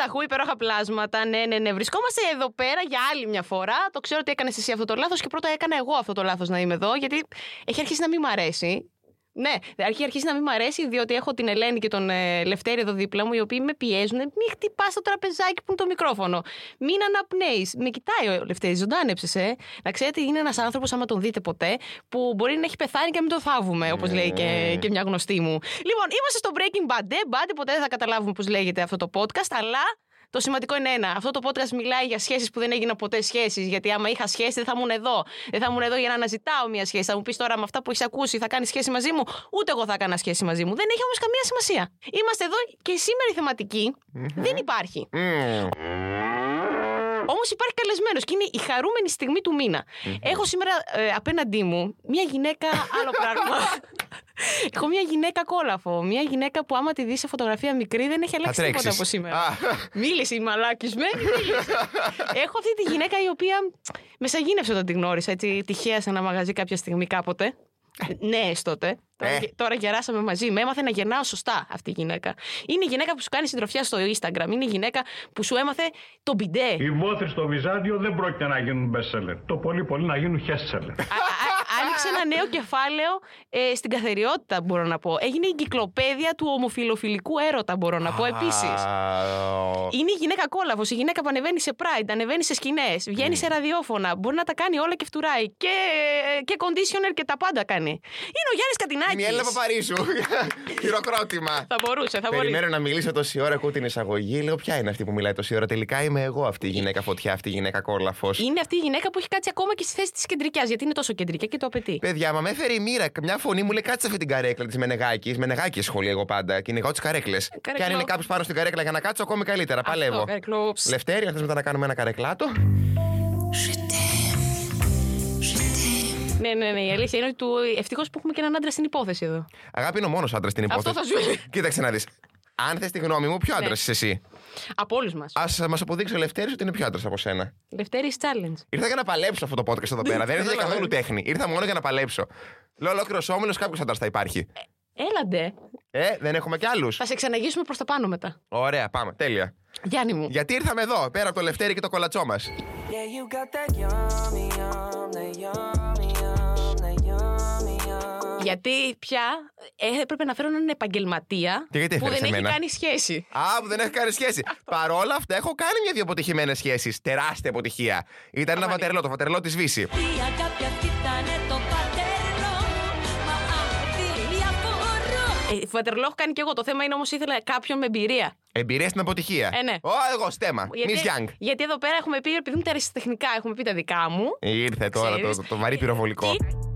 Καλησπέρα Πανταχού, υπέροχα πλάσματα. Ναι, ναι, ναι. Βρισκόμαστε εδώ πέρα για άλλη μια φορά. Το ξέρω ότι έκανες εσύ αυτό το λάθος και πρώτα έκανα εγώ αυτό το λάθος να είμαι εδώ, γιατί έχει αρχίσει να μην μ' αρέσει. Ναι, έχει αρχίσει να μην μ' αρέσει, διότι έχω την Ελένη και τον ε, Λευτέρη εδώ δίπλα μου, οι οποίοι με πιέζουν. Μην χτυπάς το τραπεζάκι που είναι το μικρόφωνο. Μην αναπνέεις. Με κοιτάει ο Λευτέρης, ζωντάνεψες, ε. Να ξέρετε, είναι ένας άνθρωπος, άμα τον δείτε ποτέ, που μπορεί να έχει πεθάνει και να μην το θάβουμε, όπως λέει και, και μια γνωστή μου. Λοιπόν, είμαστε στο Breaking Bad. Ε, Bad, ποτέ δεν θα καταλάβουμε πώς λέγεται αυτό το podcast, αλλά το σημαντικό είναι ένα. Αυτό το podcast μιλάει για σχέσεις που δεν έγιναν ποτέ σχέσεις. Γιατί άμα είχα σχέση, δεν θα ήμουν εδώ. Δεν θα ήμουν εδώ για να αναζητάω μια σχέση. Θα μου πεις τώρα με αυτά που έχεις ακούσει, θα κάνεις σχέση μαζί μου; Ούτε εγώ θα έκανα σχέση μαζί μου. Δεν έχει όμως καμία σημασία. Είμαστε εδώ και σήμερα η θεματικη δεν υπάρχει. Όμως υπάρχει καλεσμένος και είναι η χαρούμενη στιγμή του μήνα. Έχω σήμερα ε, απέναντί μου μια γυναίκα άλλο πράγμα. Έχω μια γυναίκα κόλαφο. Μια γυναίκα που άμα τη δεις σε φωτογραφία μικρή δεν έχει αλλάξει τίποτα τρέξεις. από σήμερα. Α. Μίλησε η μαλάκισμένη, μίλησε. Έχω αυτή τη γυναίκα η οποία με σαγίνευσε όταν την γνώρισα. Έτσι, τυχαία σε ένα μαγαζί κάποια στιγμή κάποτε. Ναι, τότε. Τώρα, Ε. γε- τώρα γεράσαμε μαζί. Με έμαθε να γερνάω σωστά αυτή η γυναίκα. Είναι η γυναίκα που σου κάνει συντροφιά στο Instagram. Είναι η γυναίκα που σου έμαθε το μπιντέ. Οι βόθροι στο Βυζάντιο δεν πρόκειται να γίνουν best seller. Το πολύ πολύ να γίνουν best seller. Α- α- Άνοιξε ένα νέο κεφάλαιο ε, στην καθαριότητα, μπορώ να πω. Έγινε η εγκυκλοπαίδεια του ομοφιλοφιλικού έρωτα, μπορώ να πω επίσης. Είναι η γυναίκα κόλαφος, η γυναίκα που ανεβαίνει σε pride, ανεβαίνει σε σκηνές, βγαίνει σε ραδιόφωνα. Μπορεί να τα κάνει όλα και φτουράει. Και, και conditioner και τα πάντα κάνει. Είναι ο Γιάννης Κατινάκης. Είναι η Έλληνα Παπαρίσου. Χειροκρότημα. Θα μπορούσε, θα μπορούσε. Περιμένω να μιλήσω τόση ώρα, ακούω την εισαγωγή. Λέω, ποια είναι αυτή που μιλάει τόση ώρα; Τελικά είμαι εγώ αυτή η γυναίκα φωτιά, αυτή η γυναίκα κόλαφος. Είναι αυτή η γυναίκα που έχει κάτσει ακόμα και στη θέση της κεντρικιάς, γιατί είναι τόσο κεντρική και το απαιτεί. Παιδιά, μα με έφερε η μύρα. Μια φωνή μου λέει κάτσε αυτή την καρέκλα της Μενεγάκης. Μενεγάκη σχολεί εγώ πάντα. Και είναι εγώ τι καρέκλε. Και αν είναι κάποιος πάνω στην καρέκλα για να κάτσω, ακόμη καλύτερα. Παλεύω. καρέκλο. Λευτέρη, αν θες μετά να κάνουμε ένα καρεκλάτο. Ναι, ναι, ναι. Η αλήθεια είναι ότι του... ευτυχώς που έχουμε και έναν άντρα στην υπόθεση εδώ. Αγάπη είναι ο μόνος άντρας στην υπόθεση. Αυτό θα σου έλεγα. Κοίταξε να δεις. Αν θες τη γνώμη μου, ποιο άντρας Ναι. είσαι εσύ; Από όλους μας. Α μας αποδείξει ο Λευτέρης ότι είναι πιο άντρας από σένα. Λευτέρης challenge. Ήρθα για να παλέψω αυτό το podcast εδώ πέρα. Δεν ήρθα για καθόλου τέχνη. Ήρθα μόνο για να παλέψω. Λέω ολόκληρος όμιλος, κάποιος άντρας θα υπάρχει. Έλαντε. Ε, δεν έχουμε κι άλλους. Θα σε ξαναγήσουμε προς τα πάνω μετά. Ωραία, πάμε. Τέλεια. Γιάννη μου. Γιατί ήρθαμε εδώ, πέρα από το Λευτέρη και το κολατσό μας. Yeah, Γιατί πια ε, έπρεπε να φέρω έναν επαγγελματία Και γιατί που έφερες δεν έχει εμένα; κάνει σχέση. Α, που δεν έχει κάνει σχέση. Παρόλα αυτά, έχω κάνει μια-δύο αποτυχημένες σχέσεις. Τεράστια αποτυχία. Ήταν ένα Αμανή. βατερλό, το βατερλό της Βύση. Η αγάπη αυτή ήταν το πατερλό Μα αυτή διαφορώ Ε, Βατερλό έχω κάνει και εγώ. Το θέμα είναι όμως ήθελα κάποιον με εμπειρία. Εμπειρία στην αποτυχία. Ε, ναι. Ω, εγώ στέμα. Γιατί, Miss Young. γιατί εδώ πέρα έχουμε πει, επειδή είναι τα αριστεχνικά, έχουμε πει τα δικά μου. Ήρθε τώρα το, Ξέρεις. το, το βαρύ πυροβολικό. Και-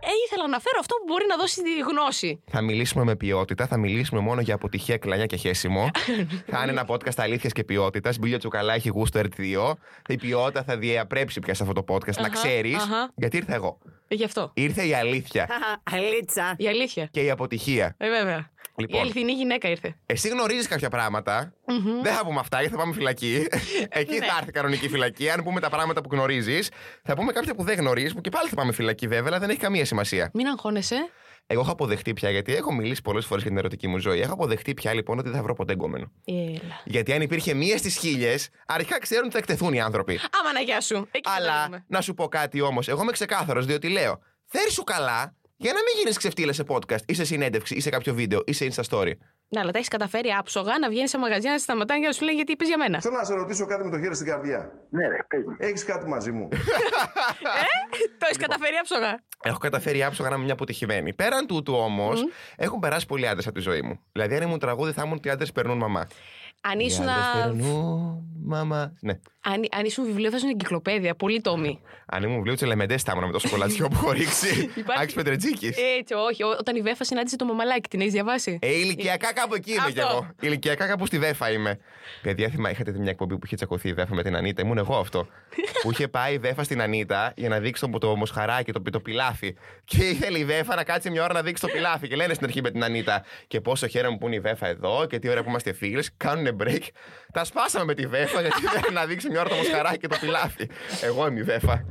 Ε, ήθελα να φέρω αυτό που μπορεί να δώσει τη γνώση. Θα μιλήσουμε με ποιότητα, θα μιλήσουμε μόνο για αποτυχία, κλανιά και χέσιμο. θα είναι ένα podcast αλήθειας και ποιότητας. Μπίλιο τσουκαλά έχει γούστο RT2. Η ποιότητα θα διαπρέψει πια σε αυτό το podcast, να Αχα, ξέρεις. αχα. Γιατί ήρθα εγώ. Ε, γι' αυτό. Ήρθε η αλήθεια Αλίτσα Η αλήθεια. και η αποτυχία. Ε, βέβαια. Λοιπόν. Η αληθινή γυναίκα ήρθε. Εσύ γνωρίζεις κάποια πράγματα. Δεν θα πούμε αυτά, γιατί θα πάμε φυλακή. Εκεί Ναι. θα έρθει κανονική φυλακή. Αν πούμε τα πράγματα που γνωρίζεις, θα πούμε κάποια που δεν γνωρίζεις, που και πάλι θα πάμε φυλακή βέβαια, αλλά δεν έχει καμία σημασία. Μην αγχώνεσαι. Εγώ έχω αποδεχτεί πια, γιατί έχω μιλήσει πολλές φορές για την ερωτική μου ζωή. Έχω αποδεχτεί πια λοιπόν ότι δεν θα βρω ποτέ γκόμενο. Έλα. Γιατί αν υπήρχε μία στις χίλιες, αρχικά ξέρουν ότι θα εκτεθούν οι άνθρωποι. Άμα να γεια σου. Εκεί θα τα Αλλά δούμε. να σου πω κάτι όμως. Εγώ είμαι ξεκάθαρος, διότι λέω, θέλει σου καλά για να μην γίνεις ξεφτύλα σε podcast ή σε συνέντευξη ή σε κάποιο βίντεο ή σε Insta story. Ναι, αλλά τα έχεις καταφέρει άψογα να βγαίνεις σε μαγαζιά να σε σταματάνε και να σου λένε γιατί είπε για μένα. Θέλω να σε ρωτήσω κάτι με το χέρι στην καρδιά. Ναι, ρε, πες μου. Έχεις κάτι μαζί μου. Το έχεις καταφέρει άψογα. Έχω καταφέρει άψογα να είμαι μια αποτυχημένη. Πέραν τούτου όμως, έχουν περάσει πολλοί άντρες από τη ζωή μου. Δηλαδή, αν ήμουν τραγούδι, θα ήμουν ότι οι άντρες περνούν μαμά. Αν Οι ήσουν. άντρες περνούν μαμά. Ναι. Αν, αν ήσουν βιβλίο, θα ήσουν εγκυκλοπαίδεια. Πολύ τόμη. Αν ήμουν βιβλίο τη Ελεμεντέ, θα ήμουν με το σοκολατιό που έχω ρίξει. Υπάρχει- Άκη Πετρετζίκης. Έτσι, όχι. Ό- Όταν η Βέφα συνάντησε το μαμαλάκι, την έχεις διαβάσει; Ε, ηλικιακά κάπου εκεί είμαι κι Αυτό. εγώ. Ηλικιακά κάπου στη Δέφα είμαι. Παιδιά, θυμά, είχατε δει μια εκπομπή που είχε τσακωθεί η Δέφα με την Ανίτα; Ήμουν εγώ αυτό. που είχε πάει η Δέφα στην Ανίτα για να δείξει το, το μοσχαράκι, το, το πιλάφι. Και ήθελε η Δέφα να κάτσει μια ώρα να δείξει το πιλάφι. Και λένε στην αρχή με την Ανίτα. Και πόσο χαίρομαι που είναι η Δέφα εδώ και τι ωραία που είμαστε φίλες. Κάνουν break. Τα σπάσαμε με τη Δέφα γιατί ήθελε να δείξει μια ώρα το μοσχαράκι και το πιλάφι. Εγώ είμαι η Δέφα.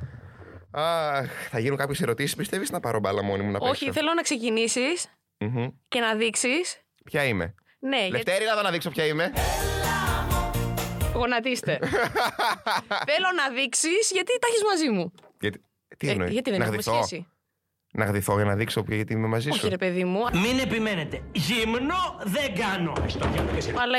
Αχ, θα γίνουν κάποιες ερωτήσεις, πιστεύεις να πάρω μπάλα μόνη μου να παίξω; Όχι, θέλω να ξεκινήσεις Μμμ. και να δείξεις. Ποια είμαι; Ναι, γιατί Λευτέρη, να δω να δείξω ποια είμαι. γονατίστε. θέλω να δείξεις γιατί τα έχεις μαζί μου. Γιατί, τι Ε, εννοείς, γιατί δεν να έχουμε γδυθώ; σχέση. Να γδυθώ για να δείξω ποια- γιατί είμαι μαζί Όχι, σου; ρε παιδί μου, Μην επιμένετε. Γυμνό δεν κάνω. αλλά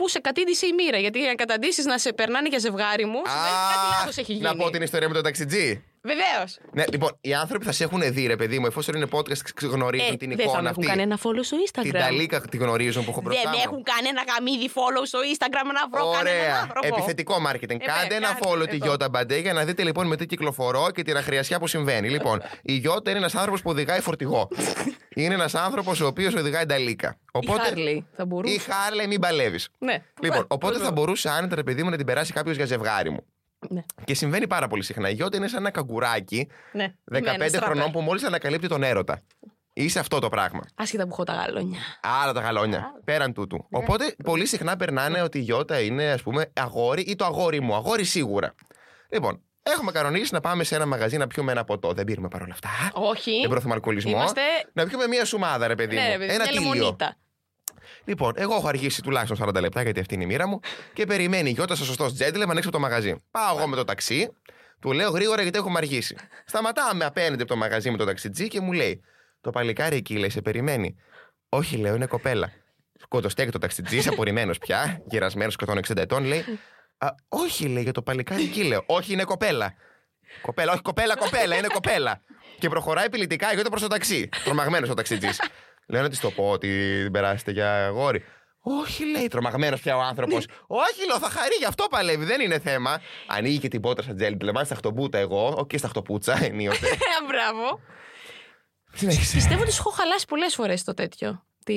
πού σε κατήντησε η μοίρα. Γιατί αν καταντήσεις να σε περνάνε για ζευγάρι μου, σημαίνει ότι κάτι Α, λάθος έχει γίνει. να πω την ιστορία με τον ταξιτζή. Βεβαίως. Ναι, λοιπόν, οι άνθρωποι θα σε έχουν δει, ρε παιδί μου, εφόσον είναι podcast, ξ- γνωρίζουν την Ε, δεν θα εικόνα με έχουν αυτή. κανένα follow στο Instagram. Την ταλίκα τη γνωρίζουν που έχω μπροστά Δεν με μου. έχουν κανένα γαμίδι follow στο Instagram να βρω κανέναν Ωραία. άνθρωπο. Επιθετικό marketing. Ε, Κάντε ναι, ένα κάντε, follow τη εδώ. Γιώτα Μπαντέ για να δείτε λοιπόν με τι κυκλοφορώ και την αχριασιά που συμβαίνει. λοιπόν, η Γιώτα είναι ένας άνθρωπος που οδηγάει φορτηγό. είναι ένας άνθρωπος ο οποίος οδηγάει ταλίκα. Η Harley θα μπορούσε. Ή Χάρλε, μην παλεύεις. Ναι. Λοιπόν, Ε, οπότε βέβαια. θα μπορούσε άνετα ρε παιδί μου να την περάσει κάποιος για ζευγάρι μου. Ναι. Και συμβαίνει πάρα πολύ συχνά. Η Γιώτα είναι σαν ένα καγκουράκι Ναι. 15 Είμαι ένας χρονών τραπέ. που μόλις ανακαλύπτει τον έρωτα. Είσαι αυτό το πράγμα. Άσχετα που έχω τα γαλόνια. Άλλα τα γαλόνια. Πέραν τούτου. Οπότε πολύ συχνά περνάνε ότι η Γιώτα είναι, ας πούμε, αγόρι ή το αγόρι μου. Αγόρι σίγουρα. Λοιπόν, έχουμε κανονίσει να πάμε σε ένα μαγαζί να πιούμε ένα ποτό. Δεν πήραμε παρόλα αυτά. Όχι. Δεν προωθούμε αλκοολισμό. Είμαστε- Να πιούμε μία σουμάδα, ρε παιδί Ναι, μου. ρε παιδί, ένα μια τίλιο. λεμονίτα. Λοιπόν, εγώ έχω αργήσει τουλάχιστον 40 λεπτά γιατί αυτή είναι η μοίρα μου και περιμένει η Γιώτα στο σωστός τζέντλεμαν έξω από το μαγαζί. Πάω εγώ με το ταξί, του λέω γρήγορα γιατί έχουμε αργήσει. Σταματάμε απέναντι από το μαγαζί με το ταξιτζί και μου λέει: Το παλικάρι εκεί λέει, σε περιμένει. Όχι, λέω, είναι κοπέλα. Σκοτωστέκει το ταξιτζή, απορριμμένος πια, γερασμένο 160 ετών, λέει. Α, όχι, λέει, για το παλικάρι εκεί, λέω. Όχι, είναι κοπέλα. Κοπέλα, όχι, κοπέλα, κοπέλα, είναι κοπέλα. Και προχωράει επιλητικά η Γιώτα προς το ταξί. Τρομαγμένος ο ταξιτζής. Λέω να της το πω ότι την περάσετε για αγόρι. Όχι, λέει, τρομαγμένος πια ο άνθρωπος. Όχι, λέω, θα χαρεί, γι' αυτό παλεύει, δεν είναι θέμα. Ανοίγει και την πότρα σαν τζέλι, τηλεμάζει στα χτωπούτα εγώ, όχι στα χτωπούτσα, ενίοτε. Ε, Μπράβο. Συνέχισε. Πιστεύω ότι σου έχω χαλάσει πολλές φορές το τέτοιο. Τι...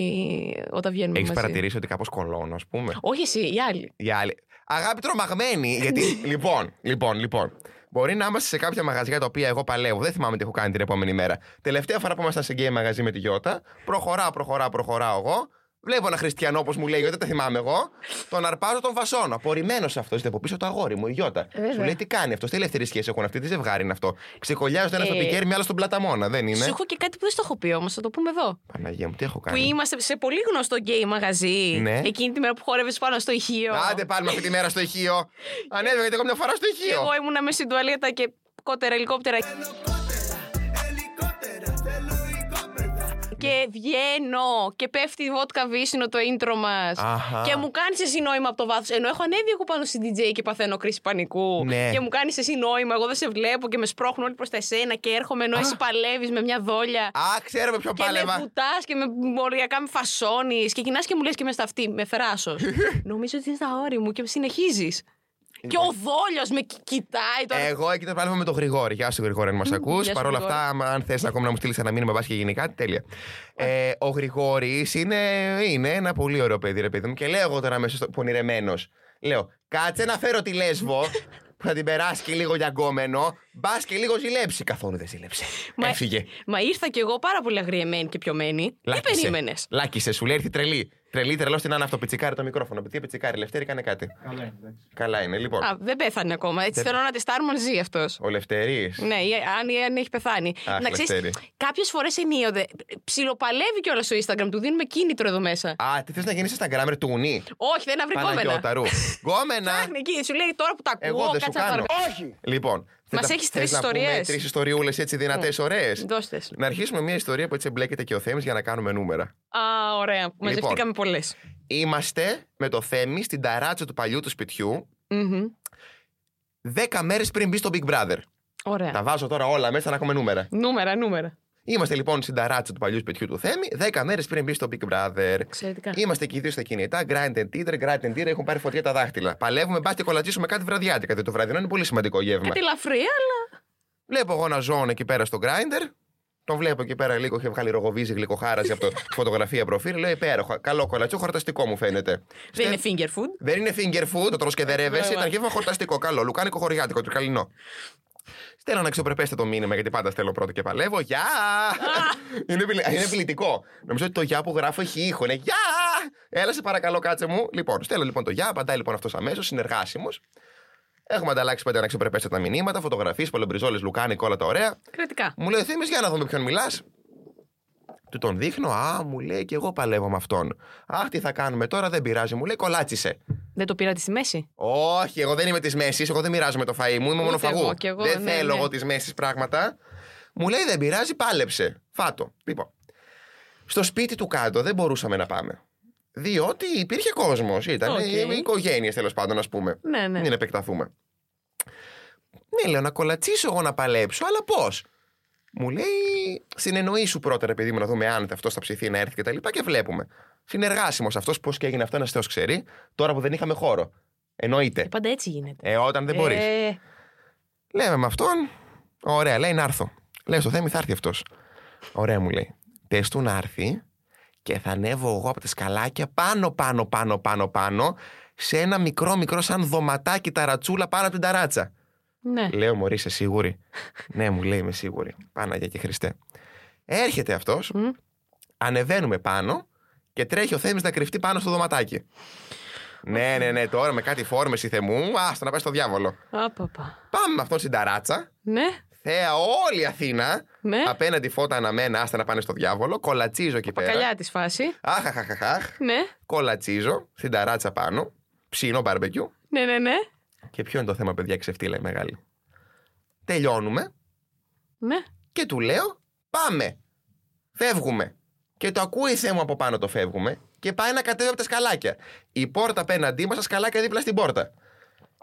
Όταν βγαίνουμε Έχεις μαζί. παρατηρήσει ότι κάπως κολώνω, ας πούμε; Όχι εσύ, οι άλλοι. Οι άλλοι. Αγάπη τρομαγμένη. Γιατί. λοιπόν, λοιπόν, λοιπόν. Μπορεί να είμαστε σε κάποια μαγαζιά τα οποία εγώ παλεύω. Δεν θυμάμαι τι έχω κάνει την επόμενη μέρα. Τελευταία φορά που ήμασταν σε γκέι μαγαζί με τη Γιώτα, προχωράω, προχωράω, προχωράω εγώ. Βλέπω ένα χριστιανό, όπως μου λέει, γιατί δεν τα θυμάμαι εγώ. Τον αρπάζω, τον φασώνω. Απορριμμένος αυτός. Είστε από πίσω το αγόρι μου, η Γιώτα. Ε, βέβαια. Σου λέει τι κάνει αυτός, τι ελεύθερη σχέση έχουν αυτή, τι ζευγάρι είναι αυτό. Ξεκολλιάζουν ένα στο Ε, πικέρι, μια άλλο στον πλαταμόνα, δεν είναι; Σου έχω και κάτι που δεν στο έχω πει όμως, θα το πούμε εδώ. Παναγία μου, τι έχω Που κάνει; είμαστε σε πολύ γνωστό γκέι μαγαζί. Ναι. Εκείνη τη μέρα που χόρευε πάνω στο ηχείο. Άντε πάλι με αυτή τη μέρα στο ηχείο. Ανέβηκα γιατί εγώ μια φορά στο Και ηχείο. εγώ ήμουνα μες στην τουαλέτα και κότερα ελικόπτερα. Και βγαίνω και πέφτει η βότκα βύσινο το intro μας. Αχα. Και μου κάνεις εσύ νόημα από το βάθος. Ενώ έχω ανέβει εγώ πάνω στην DJ και παθαίνω κρίση πανικού. Ναι. Και μου κάνεις εσύ νόημα. Εγώ δεν σε βλέπω και με σπρώχνουν όλοι προς τα εσένα και έρχομαι ενώ εσύ παλεύεις με μια δόλια. Α, ξέρουμε ποιο Και με πάλευα. βουτάς και με μοριακά με φασώνεις. Και κοινά και μου λες και με στα αυτή, με θράσος. Νομίζω ότι είναι στα όρη μου και συνεχίζεις. Και ο δόλιος με κι- κοιτάει τώρα. Εγώ εκεί το πάλευα με τον Γρηγόρη. Γεια σου, Γρηγόρη, αν μας ακούς. γεια σου, Παρ' όλα Γρηγόρη. αυτά, άμα- αν θες ακόμα να μου στείλεις ένα μήνυμα, πα και γίνει κάτι, τέλεια. Ε, ο Γρηγόρης είναι, είναι ένα πολύ ωραίο παιδί, ρε παιδί μου. Και λέω εγώ τώρα μέσα στο πονηρεμένο. Λέω, κάτσε να φέρω τη λέσβο που θα την περάσει και λίγο για γκόμενο. Μπας και λίγο ζηλέψει. Καθόλου δεν ζήλεψε. Μα- Έφυγε. Μα ήρθα κι εγώ πάρα πολύ αγριεμένη και πιωμένη. Τι περίμενες; Λάκησε, σου λέει έρθει τρελή. Τρελή, τρελός στην Άννα αυτό. Πιτσικάρει το μικρόφωνο. Τι πιτσικάρει, Λευτέρη, κάνε κάτι. Καλά είναι, εντάξει. Καλά είναι, λοιπόν. Α, δεν πέθανε ακόμα. Έτσι Δεν- θέλω να τεστάρουμε αν ζει αυτός. Ο Λευτέρης. Ναι, ή αν, ή αν έχει πεθάνει. Αχ, να ξέρεις, Λευτέρη. κάποιες φορές ενίοτε ψιλοπαλεύει κιόλας στο Instagram. Του δίνουμε κίνητρο εδώ μέσα. Α, τι θες να γίνεις στα γκράμερ του ουνί; Όχι, δεν αυρικόμενα. Παναγιώταρου. Γκόμενα. Ψάχνει εκεί, σου λέει τώρα που τα ακούω. Εγώ δεν σου κάτσε να κάνω. πάρω. Όχι. Λοιπόν. Μας έχεις τρεις ιστορίες. Τρεις ιστοριούλες έτσι δυνατές, ωραίες. Δώστε. Να αρχίσουμε μια ιστορία που έτσι εμπλέκεται και ο Θέμης για να κάνουμε νούμερα. Α, ωραία. Μαζευτήκαμε πολλές. Είμαστε με το Θέμη στην ταράτσα του παλιού του σπιτιού 10 μέρες πριν μπει στο Big Brother. Ωραία. Τα βάζω τώρα όλα μέσα να έχουμε νούμερα. Νούμερα, νούμερα. Είμαστε λοιπόν στην ταράτσα του παλιού σπιτιού του Θέμη, 10 μέρες πριν μπει στο Big Brother. Εξαιρετικά. Είμαστε και οι δύο στα κινητά, grind and teeter, grind and teeter, έχουν πάρει φωτιά τα δάχτυλα. Παλεύουμε, μπας και κολατσίσουμε κάτι βραδιάτικα. διότι το βραδινό είναι πολύ σημαντικό γεύμα. Κάτι ελαφρύ, αλλά. Βλέπω εγώ να ζώνω εκεί πέρα στο grinder. Τον βλέπω εκεί πέρα λίγο, είχε βγάλει ρογοβίζι γλυκοχάραση από το φωτογραφία προφίλ. Λέω υπέροχο. Καλό κολατσό, χορταστικό μου φαίνεται. Δεν είναι Στε- finger food. Δεν είναι finger food, το τρως και δεν ρεύεσαι. Μπράβο. Ήταν γεύμα χορταστικό. Καλό. Λουκάνικο χωριάτικο, τρικαλινό. Στέλνω ένα αξιοπρεπέστατο μήνυμα γιατί πάντα στέλνω πρώτο και παλεύω. Γεια! είναι, επιλη- είναι επιλητικό. Νομίζω ότι το γεια που γράφω έχει ήχο. Είναι γεια! Έλα σε παρακαλώ, κάτσε μου. Λοιπόν, στέλνω λοιπόν το γεια, απαντάει λοιπόν αυτός αμέσως, συνεργάσιμος. Έχουμε ανταλλάξει πέντε αξιοπρεπέστατα μηνύματα, φωτογραφίες, πολεμπριζόλες, λουκάνικο, όλα τα ωραία. Κρατικά. Μου λέει ο Θήμης, για να δούμε ποιον μιλάς. Του τον δείχνω, Α, μου λέει και εγώ παλεύω με αυτόν. Αχ, τι θα κάνουμε τώρα, δεν πειράζει. Μου λέει, κολάτσισε. Δεν το πήρατε στη μέση; Όχι, εγώ δεν είμαι της μέσης. Εγώ δεν μοιράζομαι το φαΐ μου. Είμαι μονοφαγού. εγώ, κι εγώ, δεν ναι, θέλω ναι. εγώ της μέσης πράγματα. Μου λέει δεν πειράζει, πάλεψε. Φάτο. Λοιπόν. Στο σπίτι του κάτω δεν μπορούσαμε να πάμε. Διότι υπήρχε κόσμος. Ήταν OK. okay. οικογένειες τέλος πάντων, ας πούμε. Ναι, ναι. Μην επεκταθούμε. Ναι, λέω να κολατσίσω εγώ να παλέψω, αλλά πώς; Μου λέει, συνεννοήσου πρώτα, ρε παιδί μου, να δούμε αν αυτός θα ψηθεί να έρθει και τα λοιπά και βλέπουμε. Συνεργάσιμος αυτός, πώς και έγινε αυτό, ένας Θεός ξέρει, τώρα που δεν είχαμε χώρο. Εννοείται. Πάντα έτσι γίνεται. Ε, όταν δεν μπορείς. Ε, Λέμε με αυτόν. Ωραία, λέει να έρθω. Λέω στο Θέμη θα έρθει αυτός. Ωραία, μου λέει. Τες του να έρθει και θα ανέβω εγώ από τα σκαλάκια πάνω, πάνω, πάνω, πάνω, πάνω σε ένα μικρό, μικρό σαν δωματάκι ταρατσούλα πάνω από την ταράτσα. Ναι. Λέω, Μωρή, είσαι σίγουρη; ναι, μου λέει, είμαι σίγουρη. Πάναγια και Χριστέ. Έρχεται αυτός, Μμ. ανεβαίνουμε πάνω και τρέχει ο Θέμης να κρυφτεί πάνω στο δωματάκι. ναι, ναι, ναι, τώρα με κάτι φόρμες η θεμού, άστα να πάει στο διάβολο. Απαπα. Πάμε με αυτόν στην ταράτσα. Ναι. Θέα όλη η Αθήνα. Ναι. Απέναντι φώτα αναμένα, άστα να πάνε στο διάβολο. Κολατσίζω εκεί πέρα. Πακαλιά της φάση. Αχ, αχ, αχ, αχ. Ναι. Κολατσίζω στην ταράτσα πάνω. Ψήνω μπαρμπεκιού. Ναι, ναι, ναι. Και ποιο είναι το θέμα, παιδιά, ξεφτύλα η μεγάλη; Τελειώνουμε Ναι. και του λέω πάμε. Φεύγουμε. Και το ακούει η Θέμου από πάνω το φεύγουμε και πάει να κατέβει από τα σκαλάκια. Η πόρτα απέναντί μας, τα σκαλάκια δίπλα στην πόρτα.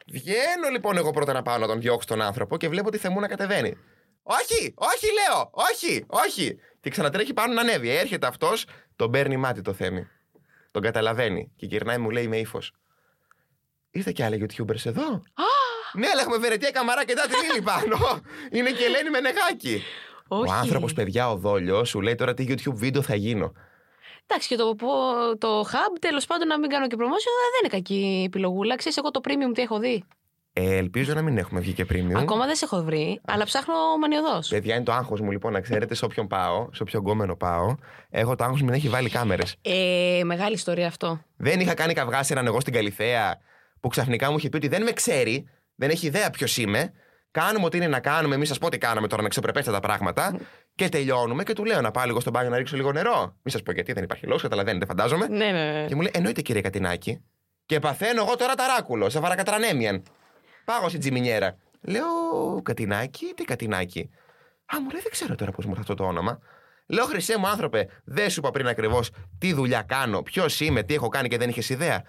Βγαίνω λοιπόν εγώ πρώτα να πάω να τον διώξω τον άνθρωπο και βλέπω τη Θεμού να κατεβαίνει. Όχι, όχι λέω, όχι, όχι. Και ξανατρέχει πάνω να ανέβει. Έρχεται αυτός, τον παίρνει μάτι το Θέμη. Τον καταλαβαίνει και γυρνάει μου λέει με ύφος. Ήρθε και άλλοι YouTubers εδώ. ναι, αλλά έχουμε βερετία καμαρά και τάτι λίλη πάνω. Είναι και η Ελένη Μενεγάκη. Όχι. Ο άνθρωπος, παιδιά, ο δόλιος, σου λέει τώρα τι YouTube βίντεο θα γίνω. Εντάξει, και το, πω- το hub, τέλος πάντων, να μην κάνω και promotion, δεν είναι κακή επιλογούλα. Ξέρεις εγώ το premium τι έχω δει; Ε, ελπίζω να μην έχουμε βγει και premium. Ακόμα δεν σε έχω βρει, αλλά ψάχνω μανιωδώς. Παιδιά, είναι το άγχος μου λοιπόν, να ξέρετε, σε όποιον πάω, σε όποιον γκόμενο πάω, έχω το άγχος μου να έχει βάλει κάμερες. Ε, μεγάλη ιστορία αυτό. Δεν είχα κάνει καυγά σε έναν εγώ στην Καλιθέα που ξαφνικά μου είχε πει ότι δεν με ξέρει, δεν έχει ιδέα ποιος είμαι. Κάνουμε ό,τι είναι να κάνουμε, εμείς σα πω τι κάναμε τώρα, να ξεπρεπέστε τα πράγματα. Και τελειώνουμε και του λέω να πάω λίγο στον μπάνιο να ρίξω λίγο νερό. Μην σας πω γιατί δεν υπάρχει λόγος, καταλαβαίνετε, φαντάζομαι. Ναι, ναι, ναι. Και μου λέει, εννοείται κύριε Κατινάκη. Και παθαίνω εγώ τώρα ταράκουλο, σε βαρακατρανέμιαν. Πάω στην τζιμινιέρα. Λέω, Κατινάκη, τι Κατινάκη. Α, μου λέει, δεν ξέρω τώρα πώς μου ήρθε αυτό το όνομα. Λέω, Χρυσέ μου άνθρωπε, δεν σου είπα πριν ακριβώς τι δουλειά κάνω, ποιος είμαι, τι έχω κάνει και δεν είχες ιδέα.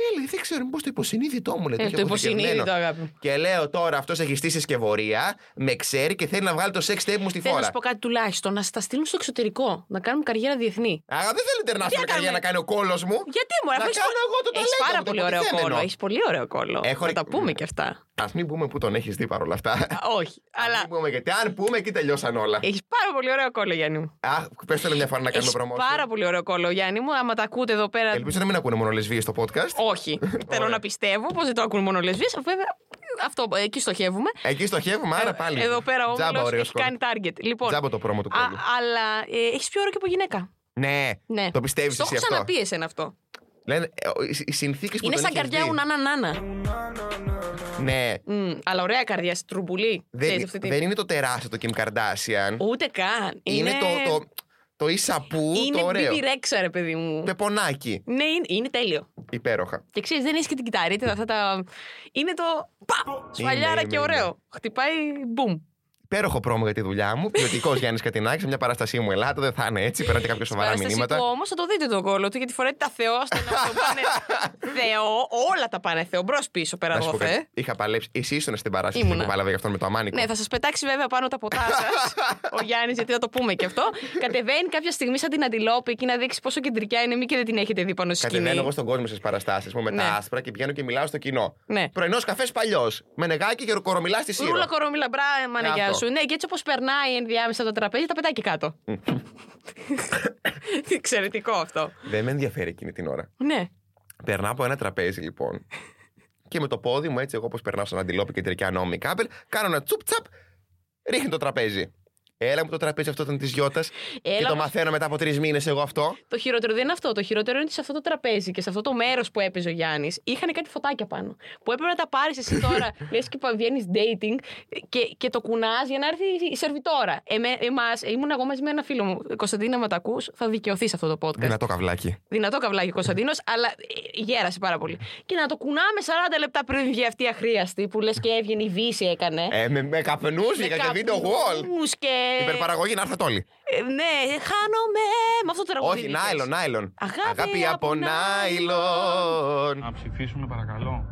Ε, λέει, δεν ξέρω, μήπως το υποσυνείδητό μου λέει. Ε, είχε το αποθηκευμένο. υποσυνείδητο, αγάπη. μου. Και λέω τώρα αυτό έχει στήσει σκευωρία, με ξέρει και θέλει να βγάλει το sex tape μου στη Θέλω να φόρα. σου πω κάτι τουλάχιστον, να στα στείλουν στο εξωτερικό, να κάνουν καριέρα διεθνή. Α, δεν θέλω Τι international να καριέρα κάνουμε; να κάνει ο κόλος μου; Γιατί μου, Να κάνω εγώ το Έχεις ταλέντο πάρα μου, το πολύ ωραίο υποτιθέμενο. κόλλο. Έχεις πολύ ωραίο κόλλο. Έχω Θα ρε- τα πούμε και αυτά. Α μην πούμε που τον έχεις δει παρόλα αυτά. Α, Όχι, αλλά Μην πούμε, γιατί αν πούμε, εκεί τελειώσαν όλα. έχεις πάρα πολύ ωραίο κόλλο, Γιάννη μου. Αχ, πες το μια φορά να κάνουμε Έχεις promotion. πάρα πολύ ωραίο κόλλο, Γιάννη μου. Άμα τα ακούτε εδώ πέρα. Ελπίζω να μην ακούνε μόνο λεσβείες στο podcast. Όχι. Θέλω να πιστεύω πως δεν το ακούν μόνο λεσβείες. Βέβαια, αυτό, εκεί στοχεύουμε. Εκεί στοχεύουμε, άρα πάλι. Ε, Εδώ πέρα ο Τζάμπα Όμιλος ωραίος έχει κάνει target. Λοιπόν, Τζάμπα το πρόμο του α, κόλλου. αλλά ε, έχεις πιο ωραίο και από γυναίκα. Ναι, Ναι. το πιστεύεις Το εσύ έχω αυτό; ξαναπεί εσένα αυτό. Λένε, ε, ο- οι- οι συνθήκες που Είναι τον σαν έχεις καρδιά δει. μου νάνα νάνα. Ναι. Μμ, αλλά ωραία καρδιά, στρουμπουλή. Ξέρεις Δεν, αυτή τη- δεν είναι το τεράστιο το Kim Kardashian. Ούτε καν. Είναι, το, το, το ισαπού, Είναι το ωραίο. Bibi Rexha, ρε παιδί μου. Πεπονάκι. Ναι, είναι, είναι τέλειο. Υπέροχα. Και ξέρεις, δεν έχει και την κυταρίτιδα αυτά τα. Είναι το. Πα! Σφαλιάρα είναι, και είναι. ωραίο. Χτυπάει μπουμ. Υπέροχο πρόμο για τη δουλειά μου. Ποιοτικός Γιάννης Κατινάκης, σε μια παραστασία μου Ελλάδα. Δεν θα είναι έτσι. Περνάτε κάποια σοβαρά μηνύματα. όμως θα το δείτε το κόλλο του γιατί φοράει τα Θεό. ώστε να το πάνε Θεό. Όλα τα πάνε Θεό. Μπρος πίσω πέρα Να σου εδώ πω κάτι. Θε. Είχα παλέψει. Εσύ ήσουν στην παράσταση Ήμουνα. που πάλαβε γι' αυτό με το αμάνικο. Ναι, θα σας πετάξει βέβαια πάνω τα ποτά σας. ο Γιάννης, γιατί θα το πούμε και αυτό. Κατεβαίνει κάποια στιγμή σαν την αντιλόπη εκεί να δείξει πόσο κεντρικά είναι, μη και δεν την έχετε δει πάνω στη σκηνή. Κατεβαίνω εγώ στον κόσμο στις παραστάσεις μου με Ναι. τα άσπρα και πηγαίνω και μιλάω στο κοινό. Ναι. Πρωινός καφές παλιός. Με νεγάκι και κορομιλά στη σύρο. Ρούλα κορομίλα, μπρά, μάνα Ναι, γεια αυτό. Σου. Ναι, και έτσι όπως περνάει ενδιάμεσα το τραπέζι, τα πετάει και κάτω. Εξαιρετικό αυτό. Δεν με ενδιαφέρει εκείνη την ώρα. Ναι. Περνάω από ένα τραπέζι λοιπόν. και με το πόδι μου, έτσι, εγώ όπως περνάω στον αντιλόπι και τελικά νόμι κάπελ, κάνω ένα τσουπ τσαπ, ρίχνει το τραπέζι. Έλα μου το τραπέζι αυτό ήταν της Γιώτας. και Έλα το μου. μαθαίνω μετά από τρεις μήνες εγώ αυτό. Το χειρότερο δεν είναι αυτό. Το χειρότερο είναι ότι σε αυτό το τραπέζι και σε αυτό το μέρος που έπαιζε ο Γιάννης είχαν κάτι φωτάκια πάνω. Που έπρεπε να τα πάρεις εσύ τώρα, λες και βγαίνεις dating και, και το κουνάς για να έρθει η σερβιτόρα. Εμέ, εμάς, ήμουν εγώ μαζί με ένα φίλο μου, Κωνσταντίνα Ματακού, θα δικαιωθείς σε αυτό το podcast. Δυνατό καβλάκι. Δυνατό καβλάκι Κωνσταντίνος, αλλά ε, γέρασε πάρα πολύ. Και να το κουνάμε 40 λεπτά πριν βγει αυτή η αχρίαστη που λες και έβγαινε η Βύση έκανε. Ε, με, με καπνούς, Με και βίντεο wall. καπνούς και. Υπερπαραγωγή να έρθετε όλοι. Ε, ναι, χάνομαι με αυτό το τραγούδι. Όχι, δίκες. νάιλον, νάιλον. Αγάπη από νάιλον. Να ψηφίσουμε παρακαλώ.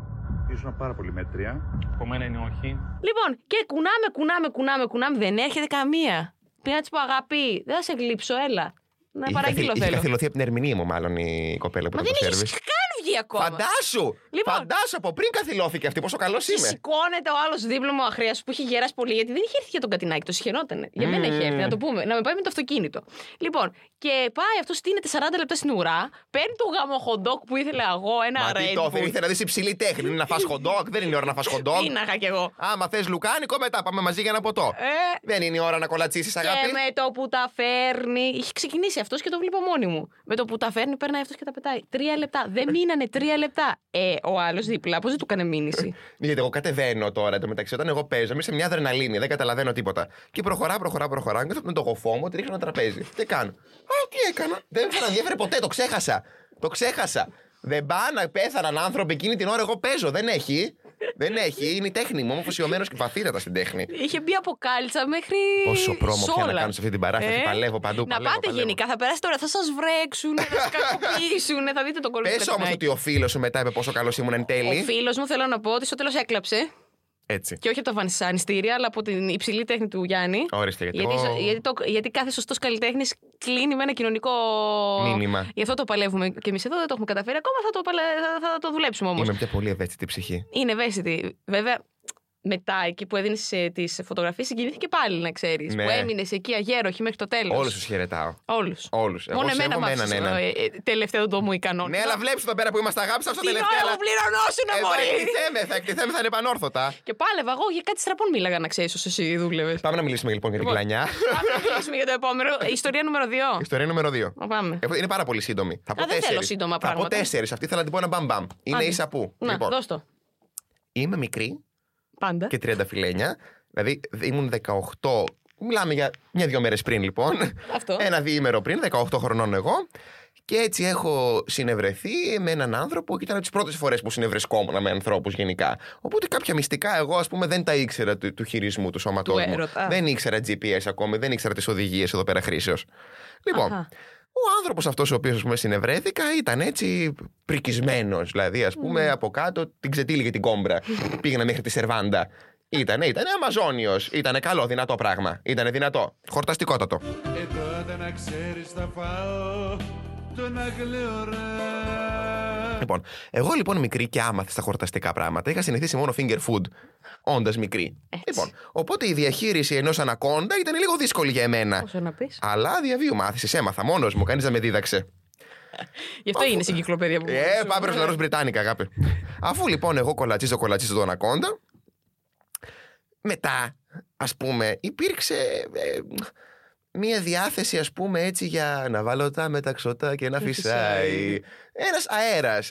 Ήσουν πάρα πολύ μέτρια. Από μένα είναι όχι. Λοιπόν, και κουνάμε, κουνάμε, κουνάμε, κουνάμε. Δεν έρχεται καμία. Πήγα να της πω αγάπη, δεν θα σε γλύψω, έλα. Να Είχε παραγγείλω καθυ- είχε θέλω. καθυλωθεί από την ερμηνεία μου, μάλλον η κοπέλα που Μα ήταν δεν το έχεις σερβις. καν βγει ακόμα. Φαντάσου! Λοιπόν. Φαντάσου από πριν καθυλώθηκε αυτή, πόσο καλός Και είμαι. σηκώνεται ο άλλος δίπλα μου αχρέα που είχε γεράσει πολύ, γιατί δεν είχε έρθει για τον Κατινάκη, το συχαινότανε. Για μένα είχε έρθει, να το πούμε. Να με πάει με το αυτοκίνητο. Λοιπόν, και πάει αυτός, στείνεται 40 λεπτά στην ουρά, παίρνει το γαμοχοντόκ που ήθελα εγώ, ένα Μα τι Red το Bull. ήθελε να δεις υψηλή τέχνη. Είναι να φας χοντόκ, δεν είναι η ώρα να φας χοντόκ. Πίναγα κι εγώ. Άμα θες λουκάνικο, μετά πάμε μαζί για ένα ποτό. Ε, Δεν είναι η ώρα να κολατσίσεις, αγάπη. Και με το που τα φέρνει. Είχε ξεκινήσει αυτός και το βλέπω μόνη μου. Με το που τα φέρνει, παίρνει αυτός και τα πετάει. Τρία λεπτά. Δεν μείνανε τρία λεπτά. Ε, ο άλλος δίπλα, πώς δεν του έκανε μήνυση; Γιατί εγώ κατεβαίνω τώρα εντωμεταξύ όταν εγώ παίζω, είμαι σε μια αδρεναλίνη, δεν καταλαβαίνω τίποτα. Και προχωρά, προχωρά, προχωρά. Και με το γοφό μου ότι ρίχνω ένα τραπέζι. Τι κάνω; Α, τι έκανα; Δεν με ενδιαφέρε ποτέ, το ξέχασα. Το ξέχασα. Δεν πάνε, πέθαναν άνθρωποι εκείνη την ώρα. Εγώ παίζω. Δεν έχει. Δεν έχει. Είναι η τέχνη μου. Είμαι αφοσιωμένος και βαθύτατα στην τέχνη. Είχε μπει από κάλτσα μέχρι. Πόσο πρόμο πια να σόλα. κάνω σε αυτή την παράσταση. Παλεύω παντού, Να παλεύω, πάτε παλεύω. γενικά, θα περάσει τώρα, θα σας βρέξουν, θα σας κακοποιήσουν, θα δείτε τον κόλλο Πες όμως ότι ο φίλος σου μετά είπε πόσο καλός ήμουν εν Ο τέλει. φίλος μου θέλω να πω ότι στο τέλος έκλαψε. Έτσι. Και όχι από τα βασανιστήρια, αλλά από την υψηλή τέχνη του Γιάννη. Ορίστε, γιατί Γιατί, εγώ- γιατί, το, γιατί κάθε σωστός καλλιτέχνης κλείνει με ένα κοινωνικό Μήνυμα. Γι' αυτό το παλεύουμε και εμείς εδώ, δεν το έχουμε καταφέρει ακόμα. Θα το, παλε... θα, θα το δουλέψουμε όμως. Είμαι μια πολύ ευαίσθητη ψυχή. Είναι ευαίσθητη. Βέβαια, μετά εκεί που έδινες τις φωτογραφίες, συγκινήθηκε πάλι, να ξέρεις. Ναι. Που έμεινες εκεί αγέροχη μέχρι το τέλος. Όλους τους χαιρετάω. Όλους. Όλους. Εγώ Μόνο εμένα σέβομαι μ' άφησες, έναν ε, έναν. ε, τελευταίο το μου ικανό. Ναι, αλλά βλέπεις εδώ πέρα που είμαστε αγάπης, αυτό Τι τελευταίο. νόημα αλλά- μου πληρωνόσουν, Ε, Θα μωρή. εκτιθέμε, θα εκτιθέμε, θα είναι επανόρθωτα. Και πάλευα εγώ για κάτι στραπών μίλαγα να ξέρεις όσο εσύ δούλευες. Πάμε να μιλήσουμε λοιπόν για την Λοιπόν. κλανιά. Πάμε να μιλήσουμε για το επόμενο. Ιστορία νούμερο 2. Ιστορία νούμερο 2. Πάμε. Είναι πάρα πολύ σύντομη. Θα πω δεν θέλω τέσσερις. σύντομα Θα πω πράγματα. τέσσερις. Αυτή θέλω να την πω ένα μπαμ μπαμ. Είναι Άντε. η σαπού. Να, Λοιπόν, δώσ' το. είμαι μικρή Πάντα. και 30 φιλένια. Δηλαδή ήμουν 18. Μιλάμε για μια-δυο μέρες πριν λοιπόν. Αυτό. Ένα διήμερο πριν, 18 χρονών εγώ. Και έτσι έχω συνευρεθεί με έναν άνθρωπο και ήταν από τις πρώτες φορές που συνευρισκόμουν με ανθρώπους γενικά. Οπότε κάποια μυστικά εγώ, ας πούμε, δεν τα ήξερα του, του χειρισμού του σώματός Του μου. έρωτα. Δεν ήξερα GPS ακόμη, δεν ήξερα τις οδηγίες εδώ πέρα χρήσεως. Λοιπόν, Αχα. Ο άνθρωπος αυτός ο οποίος συνευρέθηκα ήταν έτσι πρικισμένος. Δηλαδή, ας πούμε, από κάτω την ξετύλιγε την κόμπρα. Πήγαινα μέχρι τη σερβάντα. Ήτανε, ήτανε Αμαζόνιος. Ήτανε καλό, δυνατό πράγμα. Ήτανε δυνατό. Χορταστικότατο. Ε, τότε να ξέρεις θα φάω τον αγλεωρά. Λοιπόν, εγώ λοιπόν μικρή και άμαθη στα χορταστικά πράγματα. Είχα συνηθίσει μόνο finger food, όντας μικρή. Λοιπόν, οπότε η διαχείριση ενός ανακόντα ήταν λίγο δύσκολη για εμένα. Όσο να πεις; Αλλά διαβίου μάθηση, έμαθα μόνος μου, κανείς δεν με δίδαξε. Γι' αυτό είναι η συγκυκλοπαίδεια που. Ε, πάμε προς λαό Βρυτάνικα, αγάπη. Αφού λοιπόν εγώ κολατσίζω, κολατσίζω τον ανακόντα, μετά, ας πούμε, υπήρξε ε, μία διάθεση, ας πούμε, έτσι για να βάλω τα μεταξωτά και να φυσάει. φυσάει. Ένας αέρας,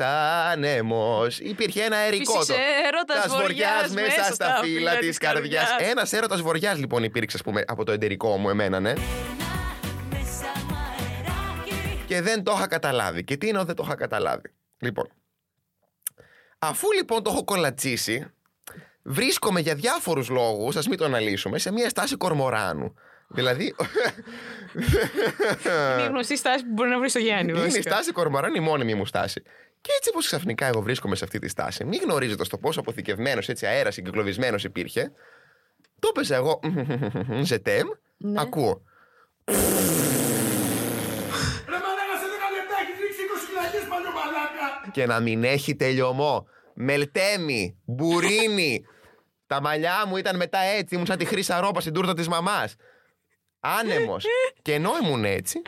άνεμος, υπήρχε ένα αερικό Φύσησε έρωτας Τας βοριάς μέσα στα φύλλα της καρδιάς. καρδιάς. Ένας έρωτας βοριάς λοιπόν υπήρξε, ας πούμε, από το εντερικό μου εμένα, ναι. Μέσα μου αεράκι Και δεν το είχα καταλάβει. Και τι εννοώ δεν το είχα καταλάβει. Λοιπόν, αφού λοιπόν το έχω κολατσίσει, βρίσκομαι για διάφορους λόγους, ας μην το αναλύσουμε, σε μια στάση κορμοράνου. Δηλαδή. Είναι η γνωστή στάση που μπορεί να βρει στο Γιάννη. Είναι η βασικά. στάση κορμοράνου η μόνιμη μου στάση. Και έτσι όπω ξαφνικά εγώ βρίσκομαι σε αυτή τη στάση, μη γνωρίζοντα το πόσο αποθηκευμένος έτσι αέρας συγκυκλωβισμένο υπήρχε, το έπαιζα εγώ. Ζετέμ, Ναι. ακούω. Ρε μαλάκα σε 10 λεπτά έχει ρίξει 20 κιλαγιές παλιό μαλάκα. και να μην έχει τελειωμό. Μελτέμι, μπουρίνι. Τα μαλλιά μου ήταν μετά έτσι, ήμουν σαν τη χρύσα ρόπα στην τούρτα της μαμάς. Άνεμος. και ενώ ήμουν έτσι,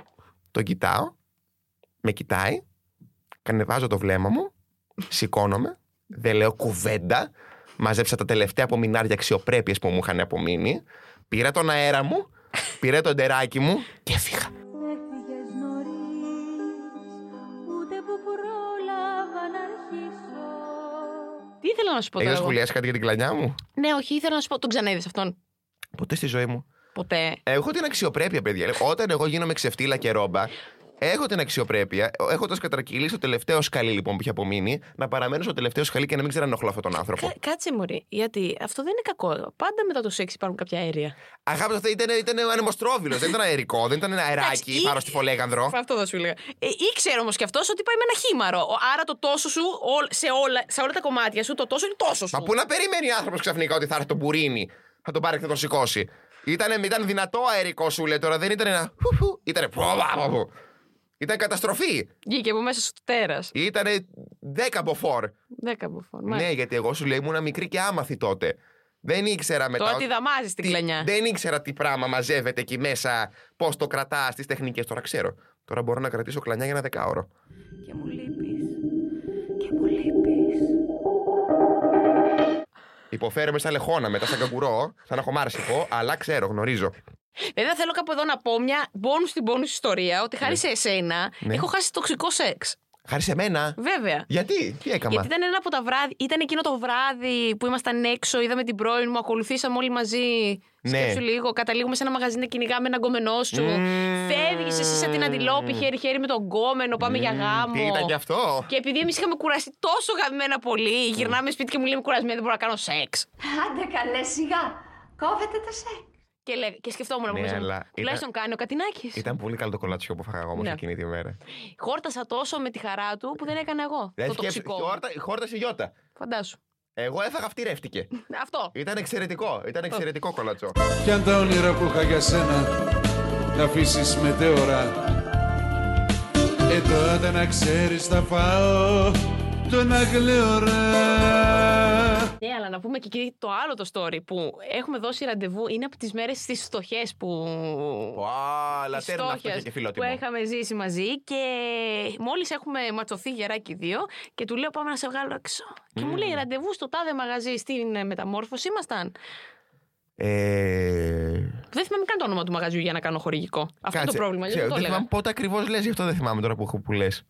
τον κοιτάω, με κοιτάει, κανεβάζω το βλέμμα μου, σηκώνομαι, δεν λέω κουβέντα, μαζέψα τα τελευταία απομεινάρια αξιοπρέπειες που μου είχαν απομείνει, πήρα τον αέρα μου, πήρα το ντεράκι μου και έφυγα. Έφυγες νωρίς, ούτε που πρόλαβα να αρχίσω. Τι ήθελα να σου πω Έχεις τώρα. εγώ; σχολιάσει κάτι για την κλανιά μου; Ναι, όχι, ήθελα να σου πω. Τον ξαναείδες αυτόν. Ποτέ στη ζωή μου. Ποτέ. Έχω την αξιοπρέπεια, παιδιά. Όταν εγώ γίνομαι ξεφτύλα και ρόμπα, έχω την αξιοπρέπεια, έχοντα κατρακυλήσει το τελευταίο σκαλί λοιπόν που είχε απομείνει, να παραμένω στο τελευταίο σκαλί και να μην ξέρω αν ενοχλώ αυτόν τον άνθρωπο. Κα- κάτσε μωρή, γιατί αυτό δεν είναι κακό. Πάντα μετά το σεξ υπάρχουν κάποια αέρια. Αγάπη, αυτό ήταν, ήταν ανεμοστρόβιλος, δεν ήταν αερικό, δεν ήταν ένα αεράκι Εντάξει, πάνω ή- στη φολέγανδρο. Αυτό θα σου έλεγα. Ε, ήξερε όμως κι αυτός ότι πάει με ένα χήμαρο. Ο- Άρα το τόσο σου, όλ- σε όλα, σε όλα τα κομμάτια σου, το τόσο είναι τόσο σου. Μα πού να περιμένει άνθρωπος ξαφνικά ότι θα έρθει τον μπουρίνι, θα τον πάρει και θα τον σηκώσει; Ήταν, ήταν δυνατό αερικό σου, λέει τώρα, δεν ήταν ένα. φου, φου, Ήταν. Ήταν καταστροφή. Βγήκε από μέσα στο τέρας. Ήταν 10 μποφόρ. Δέκα μποφόρ. Ναι, γιατί εγώ σου λέει ήμουν μικρή και άμαθη τότε. Δεν ήξερα μετά. Τώρα τη δαμάζεις την τι- κλανιά. Δεν ήξερα τι πράγμα μαζεύεται εκεί μέσα, πώς το κρατάς, τις τεχνικές. Τώρα ξέρω. Τώρα μπορώ να κρατήσω κλανιά για ένα δεκάωρο. Και μου λείπεις, και μου λείπεις. Υποφέρομαι σαν λεχόνα μετά, σαν καγκουρό, σαν αχομάρσικο, αλλά ξέρω, γνωρίζω. Βέβαια, θέλω κάπου εδώ να πω μια bonus στην bonus ιστορία ότι χάρη σε εσένα Ναι. έχω χάσει τοξικό σεξ. Χάρη σε μένα. Βέβαια. Γιατί, τι έκανα. Γιατί ήταν ένα από τα βράδυ, ήταν εκείνο το βράδυ που ήμασταν έξω, είδαμε την πρώην μου, ακολουθήσαμε όλοι μαζί. Ναι. Σκέψου λίγο, καταλήγουμε σε ένα μαγαζί να κυνηγάμε έναν γκόμενό σου. Μμμ. Φεύγεις εσύ σαν την αντιλόπη χέρι-χέρι με τον γκόμενο, πάμε για γάμο. Τι ήταν γι' αυτό; Και επειδή εμείς είχαμε κουραστεί τόσο γαμμένα πολύ, γυρνάμε σπίτι και μου λέμε κουρασμένη, δεν μπορώ να κάνω σεξ. Άντε καλέ σιγά. Κόβεται το σεξ. Και, λέ, και σκεφτόμουν Ναι, ναι, αλλά τουλάχιστον κάνει ο Κατινάκη. Ήταν πολύ καλό το κολατσιό που φάγα όμως Ναι. εκείνη τη μέρα. Χόρτασα τόσο με τη χαρά του που δεν έκανα εγώ. Δεν το σκέψου, τοξικό. χόρτα, χόρτασε η γιώτα. Φαντάσου. Εγώ έφαγα αυτή ρεύτηκε. Αυτό. Ήταν εξαιρετικό. Ήταν εξαιρετικό κολατσό. Κι αν τα όνειρα που είχα για σένα τα αφήσεις μετέωρα Ε τότε να ξέρεις θα φάω τον αγλαιορά Ναι, αλλά να πούμε και εκεί το άλλο το story που έχουμε δώσει ραντεβού είναι από τις μέρες στις φτωχές που. Αλλά τις τέρνα αυτό φτώχειας και που φιλότιμο. είχαμε ζήσει μαζί και μόλις έχουμε ματσωθεί γεράκι δύο και του λέω πάμε να σε βγάλω έξω. Και μου λέει ραντεβού στο τάδε μαγαζί στην ε, μεταμόρφωση ήμασταν. Ε, Δεν θυμάμαι καν το όνομα του μαγαζιού για να κάνω χορηγικό. Αυτό είναι κάτσε. το πρόβλημα. Ξέρω, Γιατί το δεν έλεγα. θυμάμαι πότε ακριβώς λες, γι' αυτό δεν θυμάμαι τώρα που, που λες.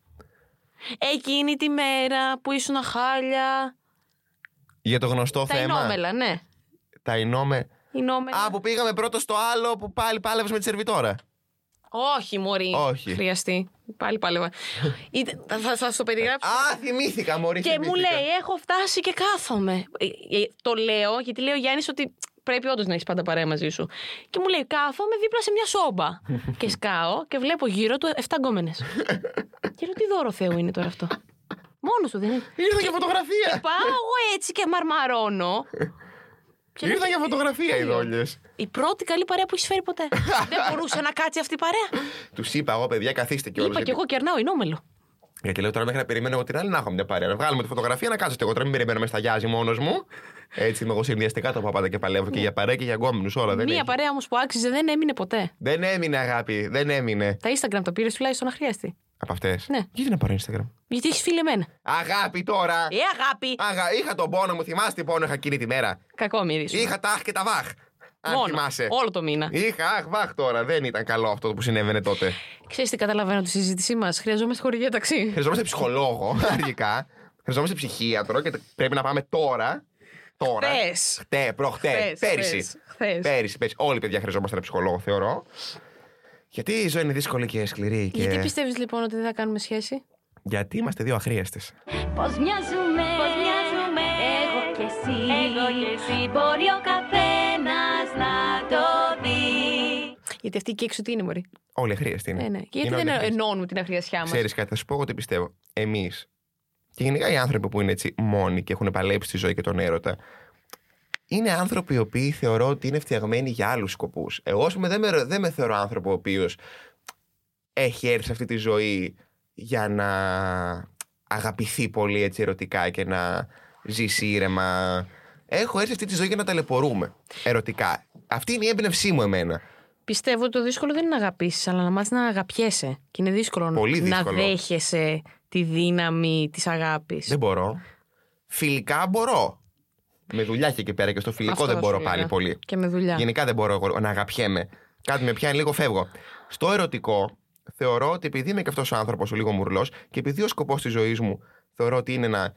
Εκείνη τη μέρα που ήσουν χάλια. Για το γνωστό Τα θέμα. Ινόμελα, ναι. Τα Ινόμε. Ινόμελα. Α, που πήγαμε πρώτο στο άλλο που πάλι πάλευες με τη σερβιτόρα. Όχι, Μωρή. Όχι. Χρειαστεί. Πάλι πάλευα. Είτε- θα, θα, θα στο περιγράψω. Α, θυμήθηκα, Μωρή. Και μου θυμήθηκα. λέει, έχω φτάσει και κάθομαι. Ε, ε, Το λέω, γιατί λέει ο Γιάννης ότι πρέπει όντως να έχεις πάντα παρέα μαζί σου. Και μου λέει, κάθομαι δίπλα σε μια σόμπα. και σκάω και βλέπω γύρω του 7 γκόμενες. και λέω, τι δώρο Θεού είναι τώρα αυτό; Μόνος του δεν είναι. Ήρθα για φωτογραφία. Πάω εγώ έτσι και μαρμαρώνω. Και λέω, Ήρθα για φωτογραφία οι δόλιες. Η πρώτη καλή παρέα που έχεις φέρει ποτέ. δεν μπορούσε να κάτσει αυτή η παρέα. Τους είπα εγώ, παιδιά, καθίστε κιόλα. Είπα κι εγώ κερνάω ενόμελο. Γιατί λέω τώρα μέχρι να περιμένω εγώ την άλλη να έχω μια παρέα. Να βγάλουμε τη φωτογραφία να κάτσετε εγώ τώρα. Μην περιμένω με στα γιάζι μόνος μου. Έτσι είμαι εγώ συνδυαστικά το παπάτα και παλεύω και για παρέα και για γκόμενους όλα. Δεν, Μία έχει. παρέα όμως που άξιζε δεν έμεινε ποτέ. δεν έμεινε αγάπη, δεν έμεινε. Τα Instagram τα πήρες τουλάχιστον αχρίαστη. Από αυτές. Ναι. Γιατί να πάρω Instagram; Γιατί έχεις φίλε εμένα. Αγάπη τώρα. Ε, αγάπη! Αγα... Είχα τον πόνο μου, θυμάσαι τι πόνο είχα εκείνη τη μέρα; Κακό μύρι σου. Είχα τάχ και τα βάχ. Αν Μόνο. θυμάσαι. Όλο το μήνα. Είχα αχ βάχ τώρα. Δεν ήταν καλό αυτό που συνέβαινε τότε. Ξέρεις τι καταλαβαίνω τη συζήτησή μας. Χρειαζόμαστε χορηγία ταξί. Χρειαζόμαστε ψυχολόγο αρχικά. Χρειαζόμαστε ψυχίατρο και πρέπει να πάμε τώρα. Τώρα. Χθες. Χτε, προχτέ. Χθες, Πέρυσι. χθες, χθες. Πέρυσι, πέρυσι. Όλοι οι παιδιά χρειαζόμαστε ένα ψυχολόγο, θεωρώ. Γιατί η ζωή είναι δύσκολη και σκληρή. Και... Γιατί πιστεύεις λοιπόν ότι δεν θα κάνουμε σχέση; Γιατί είμαστε δύο αχρίαστες. Πώς μοιάζουμε, πώς μοιάζουμε, εγώ και εσύ, εγώ και εσύ μπορεί ο καθένας Γιατί αυτή και έξω τι είναι, Μωρή; Όλοι αχρίαστοι είναι. Ναι, ναι. Και Είναι γιατί όλοι δεν αχρίαστοι. ενώνουμε την αχρίασιά μας. Ξέρεις κάτι, θα σου πω εγώ τι πιστεύω. Εμείς και γενικά οι άνθρωποι που είναι έτσι μόνοι και έχουν παλέψει τη ζωή και τον έρωτα, είναι άνθρωποι οι οποίοι θεωρώ ότι είναι φτιαγμένοι για άλλους σκοπούς. Εγώ, ας πούμε, δεν με, δεν με θεωρώ άνθρωπο ο οποίος έχει έρθει σε αυτή τη ζωή για να αγαπηθεί πολύ έτσι ερωτικά και να ζήσει ήρεμα. Έχω έρθει σε αυτή τη ζωή για να ταλαιπωρούμε ερωτικά. Αυτή είναι η έμπνευσή μου εμένα. Πιστεύω ότι το δύσκολο δεν είναι να αγαπήσεις, αλλά να μάθεις να αγαπιέσαι. Και είναι δύσκολο, Πολύ να δύσκολο. δέχεσαι τη δύναμη της αγάπης. Δεν μπορώ. Φιλικά μπορώ. Με δουλειά και εκεί πέρα και στο φιλικό Αυτό δεν θα μπορώ σου πάλι έλεγα. πολύ. Και με δουλειά. Γενικά δεν μπορώ εγώ να αγαπιέμαι. Κάτι με πιάνει λίγο φεύγω. Στο ερωτικό, θεωρώ ότι επειδή είμαι και αυτός ο άνθρωπος ο λίγο μουρλός και επειδή ο σκοπός της ζωής μου θεωρώ ότι είναι να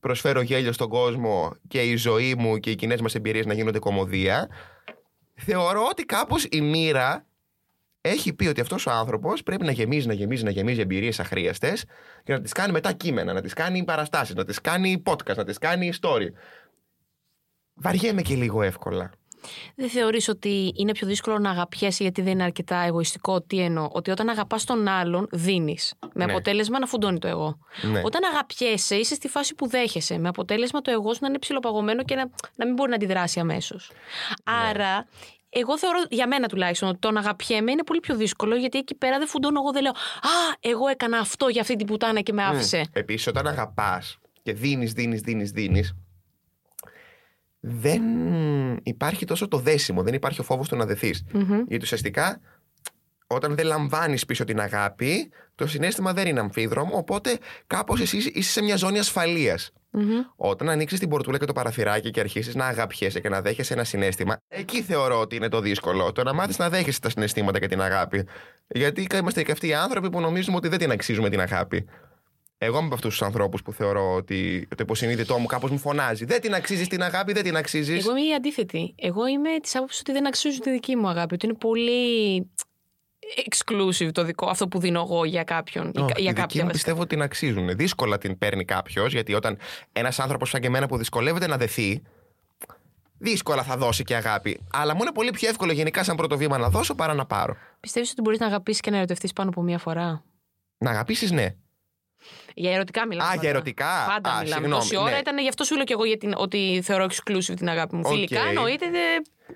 προσφέρω γέλιο στον κόσμο και η ζωή μου και οι κοινές μας εμπειρίες να γίνονται κομμωδία, θεωρώ ότι κάπως η μοίρα έχει πει ότι αυτός ο άνθρωπος πρέπει να γεμίζει, να γεμίζει, να γεμίζει εμπειρίες αχρίαστες και να τις κάνει μετά κείμενα, να τις κάνει παραστάσεις, να τις κάνει podcast, να τις κάνει story. Βαριέμαι και λίγο εύκολα. Δεν θεωρείς ότι είναι πιο δύσκολο να αγαπιέσαι γιατί δεν είναι αρκετά εγωιστικό. Τι εννοώ, ότι όταν αγαπάς τον άλλον, δίνεις. Με Ναι. αποτέλεσμα να φουντώνει το εγώ. Ναι. Όταν αγαπιέσαι, είσαι στη φάση που δέχεσαι. Με αποτέλεσμα το εγώ σου να είναι ψηλοπαγωμένο και να, να μην μπορεί να αντιδράσει αμέσως. Ναι. Άρα, εγώ θεωρώ, για μένα τουλάχιστον, ότι το να αγαπιέμαι είναι πολύ πιο δύσκολο γιατί εκεί πέρα δεν φουντώνω εγώ, δεν λέω Α, εγώ έκανα αυτό για αυτή την πουτάνα και με άφησε. Επίσης, όταν αγαπάς και δίνεις, δίνεις, δίνεις, δίνεις, δεν υπάρχει τόσο το δέσιμο, δεν υπάρχει ο φόβος του να δεθεί. Γιατί ουσιαστικά, όταν δεν λαμβάνεις πίσω την αγάπη, το συνέστημα δεν είναι αμφίδρομο, οπότε κάπως εσύ είσαι σε μια ζώνη ασφαλείας. Όταν ανοίξεις την πορτούλα και το παραθυράκι και αρχίσεις να αγαπιέσαι και να δέχεσαι ένα συνέστημα, εκεί θεωρώ ότι είναι το δύσκολο. Το να μάθεις να δέχεσαι τα συναισθήματα και την αγάπη. Γιατί είμαστε και αυτοί οι άνθρωποι που νομίζουμε ότι δεν την αξίζουμε την αγάπη. Εγώ είμαι από αυτούς τους ανθρώπους που θεωρώ ότι το υποσυνείδητό μου κάπως μου φωνάζει. Δεν την αξίζεις την αγάπη, δεν την αξίζεις. Εγώ είμαι η αντίθετη. Εγώ είμαι της άποψης ότι δεν αξίζουν τη δική μου αγάπη. Ότι είναι πολύ exclusive το δικό, αυτό που δίνω εγώ για κάποιον. ή Όχι, κα- για τη δική κάποια μου βασικά. πιστεύω ότι την αξίζουν. Δύσκολα την παίρνει κάποιος, γιατί όταν ένας άνθρωπος σαν και εμένα που δυσκολεύεται να δεθεί, δύσκολα θα δώσει και αγάπη. Αλλά μου είναι πολύ πιο εύκολο γενικά σαν πρώτο βήμα να δώσω παρά να πάρω. Πιστεύεις ότι μπορείς να αγαπήσεις και να ερωτευτείς πάνω από μία φορά; Να αγαπήσεις, ναι. Για ερωτικά μιλάμε. Α, για πάντα. ερωτικά. Πάντα Α, μιλάμε. συγγνώμη, Τόση ώρα ναι. ήταν γι' αυτό σου λέω και εγώ για την, ότι θεωρώ exclusive την αγάπη μου. Οκ. Φιλικά εννοείται. δε-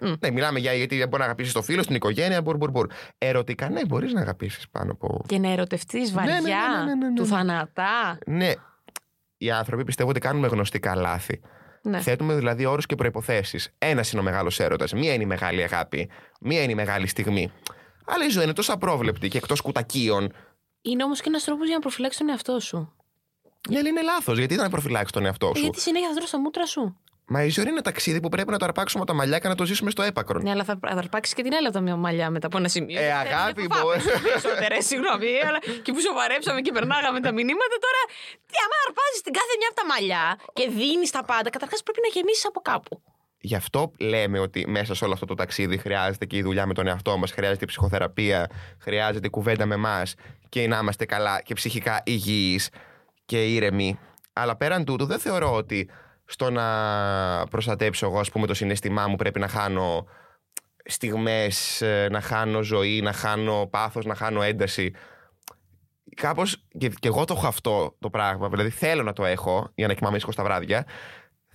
Μ. Ναι, μιλάμε για γιατί μπορεί να αγαπήσεις το φίλο, στην οικογένεια, μπορ, μπορ, μπορ. Ερωτικά, ναι, μπορείς να αγαπήσεις πάνω από. Και να ερωτευτείς βαριά, ναι, ναι, ναι, ναι, ναι. του θανατά. Ναι. Οι άνθρωποι πιστεύω ότι κάνουμε γνωστικά λάθη. Ναι. Θέτουμε δηλαδή όρους και προϋποθέσεις. Ένας είναι ο μεγάλος έρωτας, μία είναι η μεγάλη αγάπη, μία είναι η μεγάλη στιγμή. Αλλά η ζωή είναι τόσο απρόβλεπτη και εκτός κουτακίων. Είναι όμως και ένας τρόπος για να προφυλάξεις τον εαυτό σου. Ναι, αλλά είναι λάθος. Γιατί δεν να προφυλάξεις τον εαυτό Ε, σου; γιατί συνέχεια θα τρως τα μούτρα σου. Μα η ζωή είναι ένα ταξίδι που πρέπει να το αρπάξουμε από τα μαλλιά και να το ζήσουμε στο έπακρο. Ναι, αλλά θα θα αρπάξεις και την άλλη από τα μια μαλλιά μετά από ένα σημείο. Ε, Δεν- αγάπη δεν μου. φάμε Περισσότερες, συγγνώμη. Αλλά και που σοβαρέψαμε και περνάγαμε τα μηνύματα τώρα. Τι, άμα αρπάζεις την κάθε μια από τα μαλλιά και δίνεις τα πάντα, καταρχάς πρέπει να γεμίσεις από κάπου. Γι' αυτό λέμε ότι μέσα σε όλο αυτό το ταξίδι χρειάζεται και η δουλειά με τον εαυτό μας, χρειάζεται η ψυχοθεραπεία, χρειάζεται η κουβέντα με εμάς και να είμαστε καλά και ψυχικά υγιείς και ήρεμοι. Αλλά πέραν τούτου, δεν θεωρώ ότι στο να προστατέψω εγώ, ας πούμε, το συναίσθημά μου πρέπει να χάνω στιγμές, ε, να χάνω ζωή, να χάνω πάθος, να χάνω ένταση. Κάπως, και, και εγώ το έχω αυτό το πράγμα, δηλαδή θέλω να το έχω για να κοιμάμαι ήσυχος στα βράδια,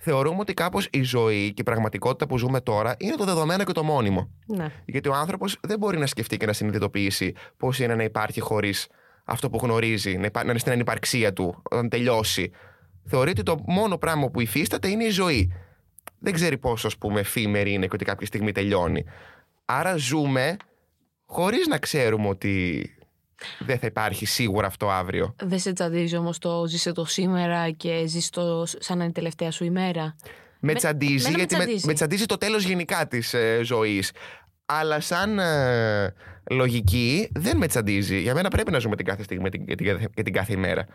θεωρούμε ότι κάπως η ζωή και η πραγματικότητα που ζούμε τώρα είναι το δεδομένο και το μόνιμο. Ναι. Γιατί ο άνθρωπος δεν μπορεί να σκεφτεί και να συνειδητοποιήσει πώς είναι να υπάρχει χωρίς αυτό που γνωρίζει, να, υπά- να είναι στην ανυπαρξία του, όταν τελειώσει. Θεωρεί ότι το μόνο πράγμα που υφίσταται είναι η ζωή. Δεν ξέρει πόσο, ας πούμε, εφήμερη είναι και ότι κάποια στιγμή τελειώνει. Άρα ζούμε χωρίς να ξέρουμε ότι δεν θα υπάρχει σίγουρα αυτό αύριο. Δεν σε τσαντίζει όμως το ζήσε το σήμερα και ζει το σαν να είναι η τελευταία σου ημέρα. Με Με- τσαντίζει, εμένα με γιατί με, τσαντίζει. με τσαντίζει το τέλος γενικά της ε, ζωής. Αλλά σαν ε, λογική δεν με τσαντίζει. Για μένα πρέπει να ζούμε την κάθε στιγμή και την, κάθε- και την κάθε ημέρα.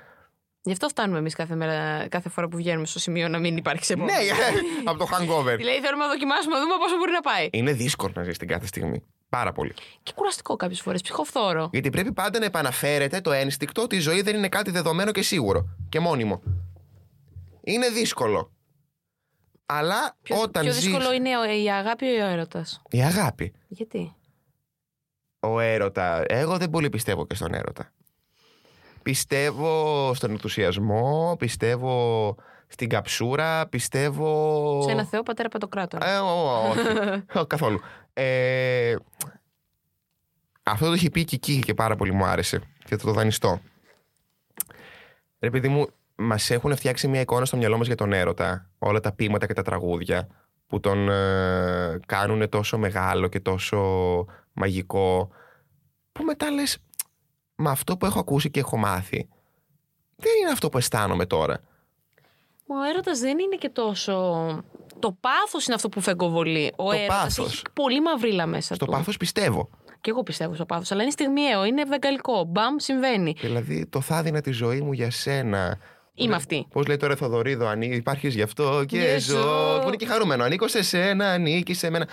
Γι' αυτό φτάνουμε εμείς κάθε, μέρα, κάθε φορά που βγαίνουμε στο σημείο να μην υπάρχει σε ναι, από το hangover. Δηλαδή θέλουμε να δοκιμάσουμε να δούμε πόσο μπορεί να πάει. Είναι δύσκολο να ζεις την κάθε στιγμή. Πάρα πολύ. Και κουραστικό κάποιες φορές, ψυχοφθόρο. Γιατί πρέπει πάντα να επαναφέρεται το ένστικτο ότι η ζωή δεν είναι κάτι δεδομένο και σίγουρο και μόνιμο. Είναι δύσκολο. Αλλά Πιο, όταν πιο ζεις... δύσκολο είναι ο- η αγάπη ή ο έρωτας; Η αγάπη. Γιατί; Ο έρωτας. Εγώ δεν πολύ πιστεύω και στον έρωτα. Πιστεύω στον ενθουσιασμό, πιστεύω στην καψούρα, πιστεύω. Σε ένα Θεό πατέρα Παντοκράτορα. Ε, ο- ο- όχι. Ω, Καθόλου. Ε, αυτό το έχει πει και εκεί και πάρα πολύ μου άρεσε. Και θα το δανειστώ. Ρε παιδί μου, μας έχουν φτιάξει μια εικόνα στο μυαλό μας για τον έρωτα. Όλα τα ποίηματα και τα τραγούδια που τον ε, κάνουν τόσο μεγάλο και τόσο μαγικό. Που μετά λες, με αυτό που έχω ακούσει και έχω μάθει, δεν είναι αυτό που αισθάνομαι τώρα. Ο έρωτας δεν είναι και τόσο. Το πάθος είναι αυτό που φεγκοβολεί. Ο Το έρωτας πάθος. έχει πολύ μαυρίλα μέσα Στο του. πάθος πιστεύω. Και εγώ πιστεύω στο πάθος. Αλλά είναι στιγμιαίο, είναι βεγγαλικό. Μπαμ, συμβαίνει. Δηλαδή, το θα έδινα τη ζωή μου για σένα. Είμαι αυτή. Πώς λέει τώρα Θοδωρίδο, αν υπάρχεις γι' αυτό και Και ζω. ζω. Που είναι και χαρούμενο. Ανήκω σε σένα, ανήκει σε μένα.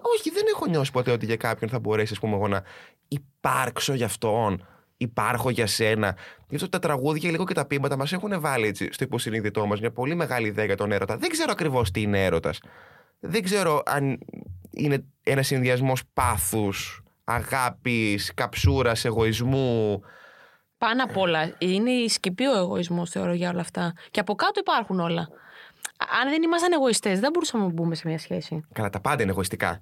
Όχι, δεν έχω νιώσει ποτέ ότι για κάποιον θα μπορέσει, ας πούμε, εγώ να υπάρξω για αυτόν. Υπάρχω για σένα. Γι' αυτό τα τραγούδια λίγο και τα πείματα μας έχουν βάλει έτσι στο υποσυνείδητό μας μια πολύ μεγάλη ιδέα για τον έρωτα. Δεν ξέρω ακριβώς τι είναι έρωτας. Δεν ξέρω αν είναι ένας συνδυασμός πάθους, αγάπης, καψούρας, εγωισμού. Πάνω απ' όλα είναι η σκεπή ο εγωισμός, θεωρώ για όλα αυτά. Και από κάτω υπάρχουν όλα. Α- Αν δεν ήμασταν εγωιστές, δεν μπορούσαμε να μπούμε σε μια σχέση. Καλά, τα πάντα είναι εγωιστικά.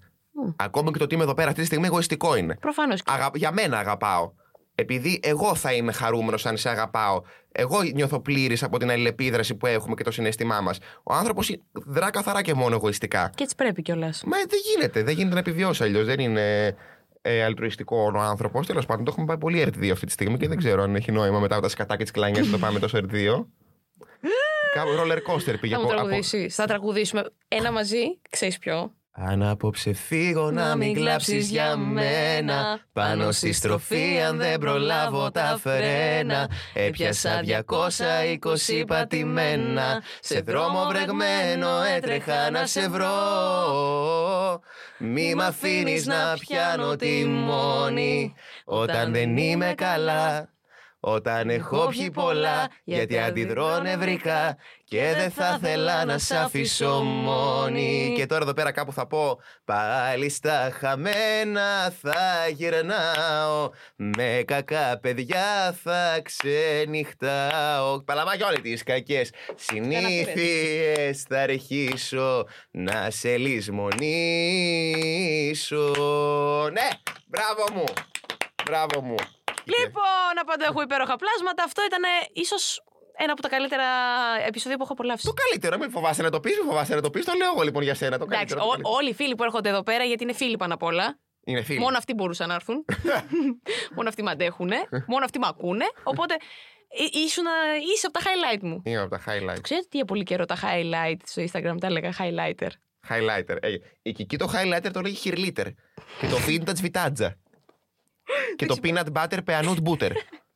Ακόμα και το ότι είμαι εδώ πέρα αυτή τη στιγμή εγωιστικό είναι. Προφανώς. Αγα... Για μένα αγαπάω. Επειδή εγώ θα είμαι χαρούμενος αν σε αγαπάω. Εγώ νιώθω πλήρης από την αλληλεπίδραση που έχουμε και το συναίσθημά μας. Ο άνθρωπος δρά καθαρά και μόνο εγωιστικά. Και έτσι πρέπει κιόλας. Μα δεν γίνεται. Δεν γίνεται να επιβιώσει αλλιώς. Δεν είναι ε, αλτρουιστικό ο άνθρωπος. Τέλος πάντων, το έχουμε πάει πολύ ερτ2 αυτή τη στιγμή και δεν ξέρω αν έχει νόημα μετά από τα σκατά και τις κλανιές να το πάμε τόσο ερτ2. Κάπου roller coaster πήγε Θα μου από- από- τραγουδήσει. Θα τραγουδήσουμε ένα μαζί, ξέρεις ποιο. Αν απόψε φύγω να μην κλάψεις για μένα. Πάνω στη στροφή αν δεν προλάβω τα φρένα. Έπιασα 220 πατημένα. Σε δρόμο βρεγμένο έτρεχα να σε βρω. Μη μ' αφήνεις να πιάνω τη μόνη. Όταν δεν είμαι καλά όταν έχω πιει πολλά, γιατί αντιδρώ νευρικά και δεν θα θέλα να σ' αφήσω μόνη. Και τώρα εδώ πέρα κάπου θα πω Πάλι στα χαμένα θα γυρνάω. Με κακά παιδιά θα ξενυχτάω. Παλαμά και όλες τις κακές συνήθειες Θα αρχίσω να σε λησμονήσω. Ναι, μπράβο μου Μπράβο μου Λοιπόν, απαντώ έχω υπέροχα πλάσματα. Αυτό ήταν ίσως ένα από τα καλύτερα επεισόδια που έχω απολαύσει. Το καλύτερο, μην φοβάσαι να το πεις, μην φοβάσαι να το πεις. Το λέω εγώ λοιπόν για σένα. Το Εντάξει, καλύτερο. το ό- καλύτερο. όλοι οι φίλοι που έρχονται εδώ πέρα, γιατί είναι φίλοι πάνω απ' όλα. Είναι φίλοι. Μόνο αυτοί μπορούσαν να έρθουν. Μόνο αυτοί με αντέχουν. Μόνο αυτοί με ακούνε. Οπότε εί- ήσουν, είσαι από τα highlight μου. Είναι από τα highlight. Ξέρετε τι για πολύ καιρό τα highlight στο Instagram τα έλεγα highlighter. Highlighter. Ε, η Κική το highlighter το λέγει χειρλίτερ. Και το vintage βιτάτζα. Και το peanut butter peanut butter.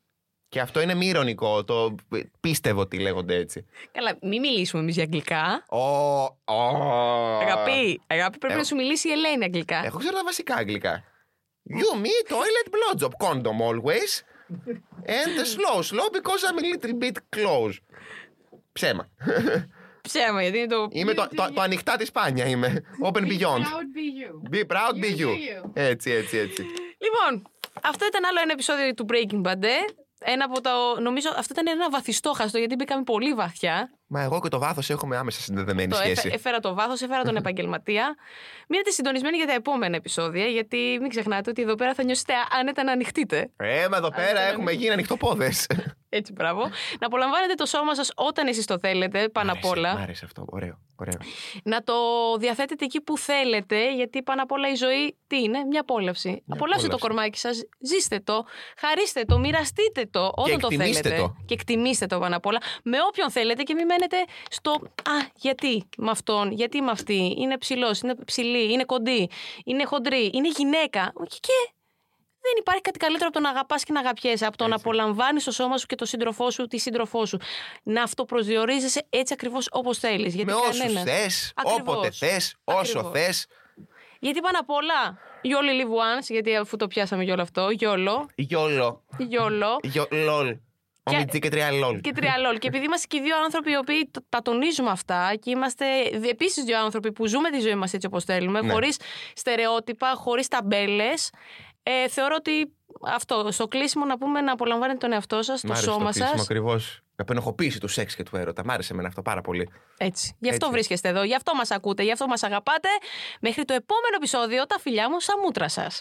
και αυτό είναι μη ηρωνικό. Το πίστευω ότι λέγονται έτσι. Καλά, μην μιλήσουμε εμείς για αγγλικά. Ω, ω. Αγαπή, αγάπη, πρέπει Ε, να σου μιλήσει η Ελένη αγγλικά. Εγώ ξέρω τα βασικά αγγλικά. You, me, toilet, blowjob, condom always. And slow, slow because I'm a little bit close. Ψέμα. Ψέμα, γιατί είναι το. Είμαι το, το, το ανοιχτά της σπάνια είμαι. Open beyond. be you. Be proud, be you. Έτσι, έτσι, έτσι. Λοιπόν, αυτό ήταν άλλο ένα επεισόδιο του Breaking Bad. ε. Ένα από το. Νομίζω αυτό ήταν ένα βαθιστόχαστο γιατί μπήκαμε πολύ βαθιά. Μα εγώ και το βάθος έχουμε άμεσα συνδεδεμένη Το σχέση. έφε- έφερα το βάθος, έφερα τον επαγγελματία. Μείνετε συντονισμένοι για τα επόμενα επεισόδια, γιατί μην ξεχνάτε ότι εδώ πέρα θα νιώσετε άνετα να ανοιχτείτε. Ε, μα εδώ πέρα έχουμε γίνει ανοιχτοπόδε. Έτσι, μπράβο. Να απολαμβάνετε το σώμα σας όταν εσείς το θέλετε, πάνω απ' Μ' όλα. άρεσε αυτό. Ωραίο. ωραίο. Να το διαθέτετε εκεί που θέλετε, γιατί πάνω απ' όλα η ζωή τι είναι, μια απόλαυση. Απολαύστε το απόλαυση. κορμάκι σας, ζήστε το, χαρίστε το, μοιραστείτε το όταν το εκτιμήστε θέλετε. το. Και εκτιμήστε το πάνω απ' όλα. Με όποιον θέλετε και μην μένετε στο Α, γιατί με αυτόν, γιατί με αυτή. Είναι ψηλός, είναι ψηλή, είναι κοντή, είναι χοντρή, είναι γυναίκα. Και, και δεν υπάρχει κάτι καλύτερο από το να αγαπάς και να αγαπιέσαι, από το να απολαμβάνεις το σώμα σου και το σύντροφό σου, τη σύντροφό σου. Να αυτοπροσδιορίζεσαι έτσι ακριβώς όπως θέλεις. Με όσους θες, όποτε θες, όσο Ακριβώς. θες. Γιατί πάνω απ' όλα, you only live once, γιατί αφού το πιάσαμε για όλο αυτό, γιόλο, Γιόλο. γιόλο. Γιο- Λολ. Ο Μιτζή και τριαλόλ. Και τριαλόλ. και επειδή είμαστε και δύο άνθρωποι οι οποίοι το- τα τονίζουμε αυτά και είμαστε επίσης δύο άνθρωποι που ζούμε τη ζωή μας έτσι όπως θέλουμε, Ναι. χωρίς στερεότυπα, χωρίς ταμπέλες. Ε, θεωρώ ότι αυτό, στο κλείσιμο να πούμε να απολαμβάνετε τον εαυτό σας, το σώμα σας. Ακριβώς. Απενοχοποίηση τους σεξ και του έρωτα. Μ' άρεσε εμένα αυτό πάρα πολύ. Έτσι. Γι' αυτό Έτσι. βρίσκεστε εδώ, γι' αυτό μας ακούτε, γι' αυτό μας αγαπάτε. Μέχρι το επόμενο επεισόδιο, τα φιλιά μου στα μούτρα σας.